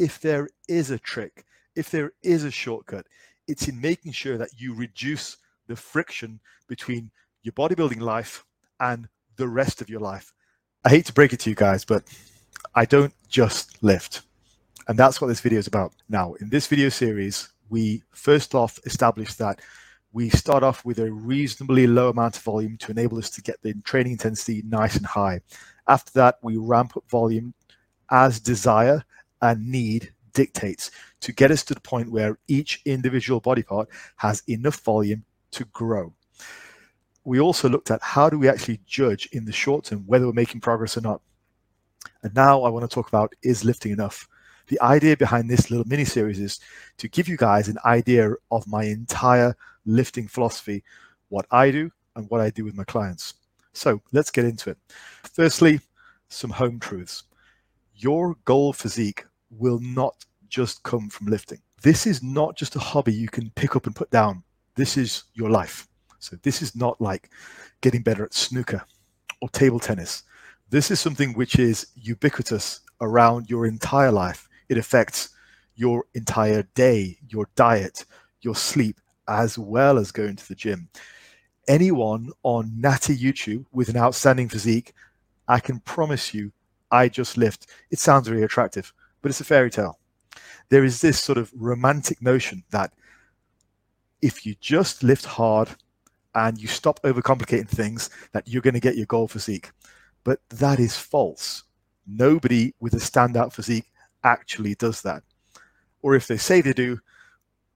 if there is a trick, if there is a shortcut, it's in making sure that you reduce the friction between your bodybuilding life and the rest of your life. I hate to break it to you guys, but I don't just lift. And that's what this video is about. Now, in this video series, we first off established that we start off with a reasonably low amount of volume to enable us to get the training intensity nice and high. After that, we ramp up volume as desire and need dictates to get us to the point where each individual body part has enough volume to grow. We also looked at how do we actually judge in the short term whether we're making progress or not. And now I want to talk about is lifting enough? The idea behind this little mini series is to give you guys an idea of my entire lifting philosophy, what I do and what I do with my clients. So let's get into it. Firstly, some home truths. Your goal physique will not just come from lifting. This is not just a hobby you can pick up and put down. This is your life. So this is not like getting better at snooker or table tennis. This is something which is ubiquitous around your entire life it affects your entire day, your diet, your sleep, as well as going to the gym. Anyone on Natty YouTube with an outstanding physique, I can promise you, I just lift. It sounds very attractive, but it's a fairy tale. There is this sort of romantic notion that if you just lift hard and you stop overcomplicating things, that you're going to get your goal physique. But that is false. Nobody with a standout physique actually does that. Or if they say they do,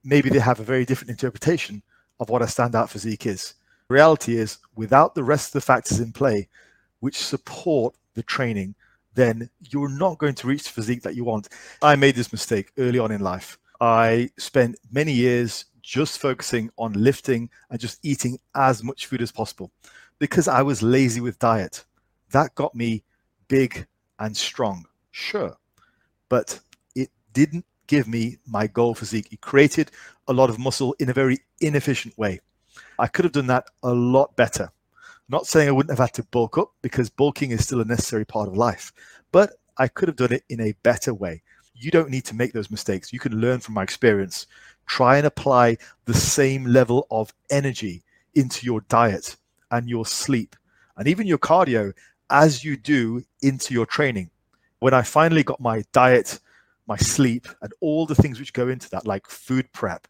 maybe they have a very different interpretation of what a standout physique is. Reality is, without the rest of the factors in play, which support the training, then you're not going to reach the physique that you want. I made this mistake early on in life. I spent many years just focusing on lifting and just eating as much food as possible because I was lazy with diet. That got me big and strong, sure but it didn't give me my goal physique. It created a lot of muscle in a very inefficient way. I could have done that a lot better. Not saying I wouldn't have had to bulk up because bulking is still a necessary part of life, but I could have done it in a better way. You don't need to make those mistakes. You can learn from my experience. Try and apply the same level of energy into your diet and your sleep and even your cardio as you do into your training when I finally got my diet, my sleep, and all the things which go into that, like food prep,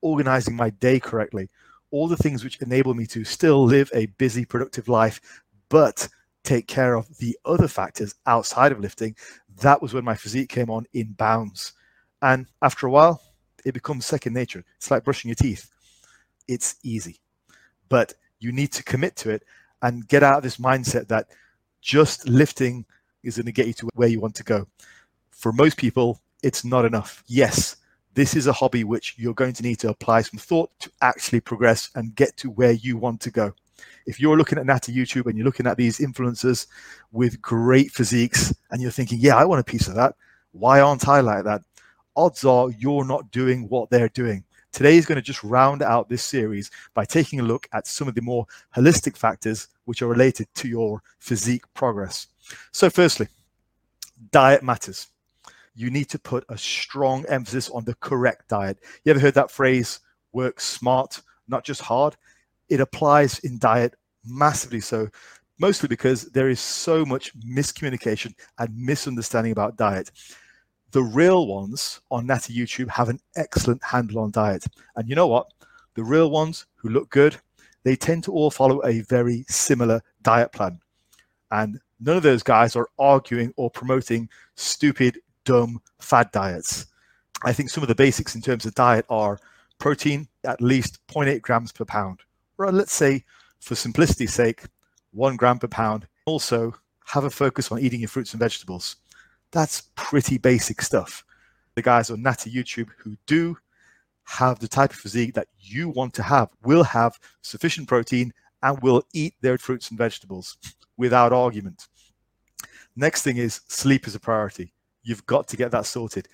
organizing my day correctly, all the things which enable me to still live a busy, productive life, but take care of the other factors outside of lifting, that was when my physique came on in bounds. And after a while, it becomes second nature. It's like brushing your teeth. It's easy, but you need to commit to it and get out of this mindset that just lifting is going to get you to where you want to go. For most people, it's not enough. Yes, this is a hobby which you're going to need to apply some thought to actually progress and get to where you want to go. If you're looking at Natty YouTube and you're looking at these influencers with great physiques and you're thinking, yeah, I want a piece of that. Why aren't I like that? Odds are you're not doing what they're doing. Today is going to just round out this series by taking a look at some of the more holistic factors which are related to your physique progress. So, firstly, diet matters. You need to put a strong emphasis on the correct diet. You ever heard that phrase, work smart, not just hard? It applies in diet massively so, mostly because there is so much miscommunication and misunderstanding about diet. The real ones on Natty YouTube have an excellent handle on diet. And you know what? The real ones who look good, they tend to all follow a very similar diet plan. And None of those guys are arguing or promoting stupid, dumb fad diets. I think some of the basics in terms of diet are protein at least 0.8 grams per pound, or let's say, for simplicity's sake, one gram per pound. Also, have a focus on eating your fruits and vegetables. That's pretty basic stuff. The guys on Natty YouTube who do have the type of physique that you want to have will have sufficient protein and will eat their fruits and vegetables without argument. Next thing is sleep is a priority. You've got to get that sorted.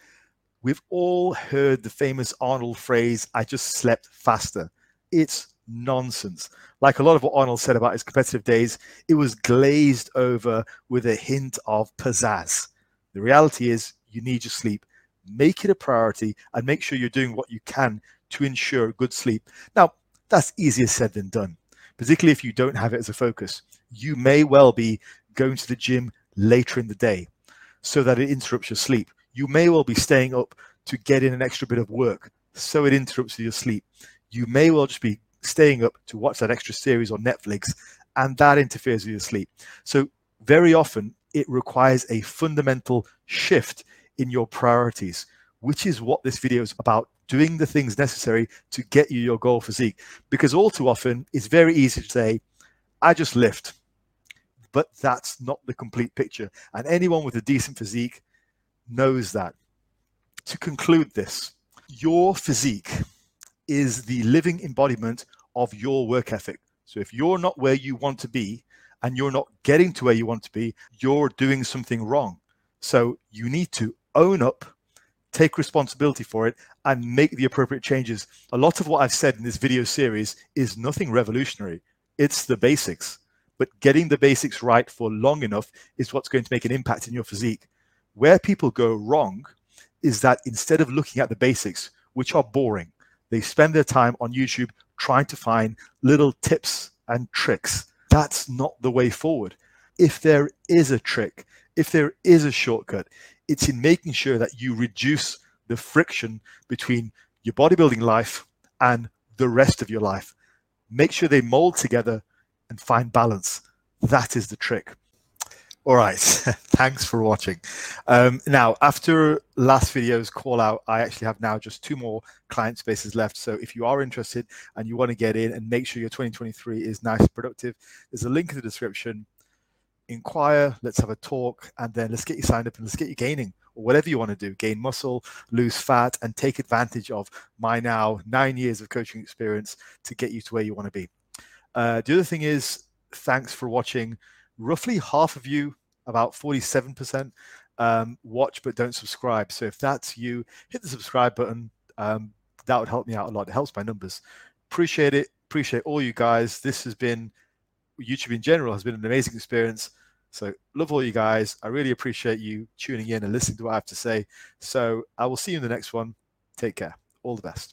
We've all heard the famous Arnold phrase, I just slept faster. It's nonsense. Like a lot of what Arnold said about his competitive days, it was glazed over with a hint of pizzazz. The reality is, you need your sleep. make it a priority and make sure you're doing what you can to ensure good sleep. Now, that's easier said than done, particularly if you don't have it as a focus. You may well be going to the gym later in the day so that it interrupts your sleep. You may well be staying up to get in an extra bit of work so it interrupts your sleep. You may well just be staying up to watch that extra series on Netflix and that interferes with your sleep. So, very often it requires a fundamental shift in your priorities, which is what this video is about doing the things necessary to get you your goal physique. Because all too often it's very easy to say, I just lift. But that's not the complete picture. And anyone with a decent physique knows that. To conclude this, your physique is the living embodiment of your work ethic. So if you're not where you want to be and you're not getting to where you want to be, you're doing something wrong. So you need to own up, take responsibility for it, and make the appropriate changes. A lot of what I've said in this video series is nothing revolutionary, it's the basics. But getting the basics right for long enough is what's going to make an impact in your physique. Where people go wrong is that instead of looking at the basics, which are boring, they spend their time on YouTube trying to find little tips and tricks. That's not the way forward. If there is a trick, if there is a shortcut, it's in making sure that you reduce the friction between your bodybuilding life and the rest of your life. Make sure they mold together and find balance. That is the trick. All right. Thanks for watching. Um, now, after last video's call out, I actually have now just two more client spaces left. So if you are interested and you want to get in and make sure your 2023 is nice and productive, there's a link in the description inquire, let's have a talk, and then let's get you signed up and let's get you gaining or whatever you want to do gain muscle, lose fat, and take advantage of my now nine years of coaching experience to get you to where you want to be. Uh, the other thing is, thanks for watching. Roughly half of you, about 47%, um, watch but don't subscribe. So if that's you, hit the subscribe button. Um, that would help me out a lot. It helps my numbers. Appreciate it. Appreciate all you guys. This has been YouTube in general has been an amazing experience. So love all you guys. I really appreciate you tuning in and listening to what I have to say. So I will see you in the next one. Take care. All the best.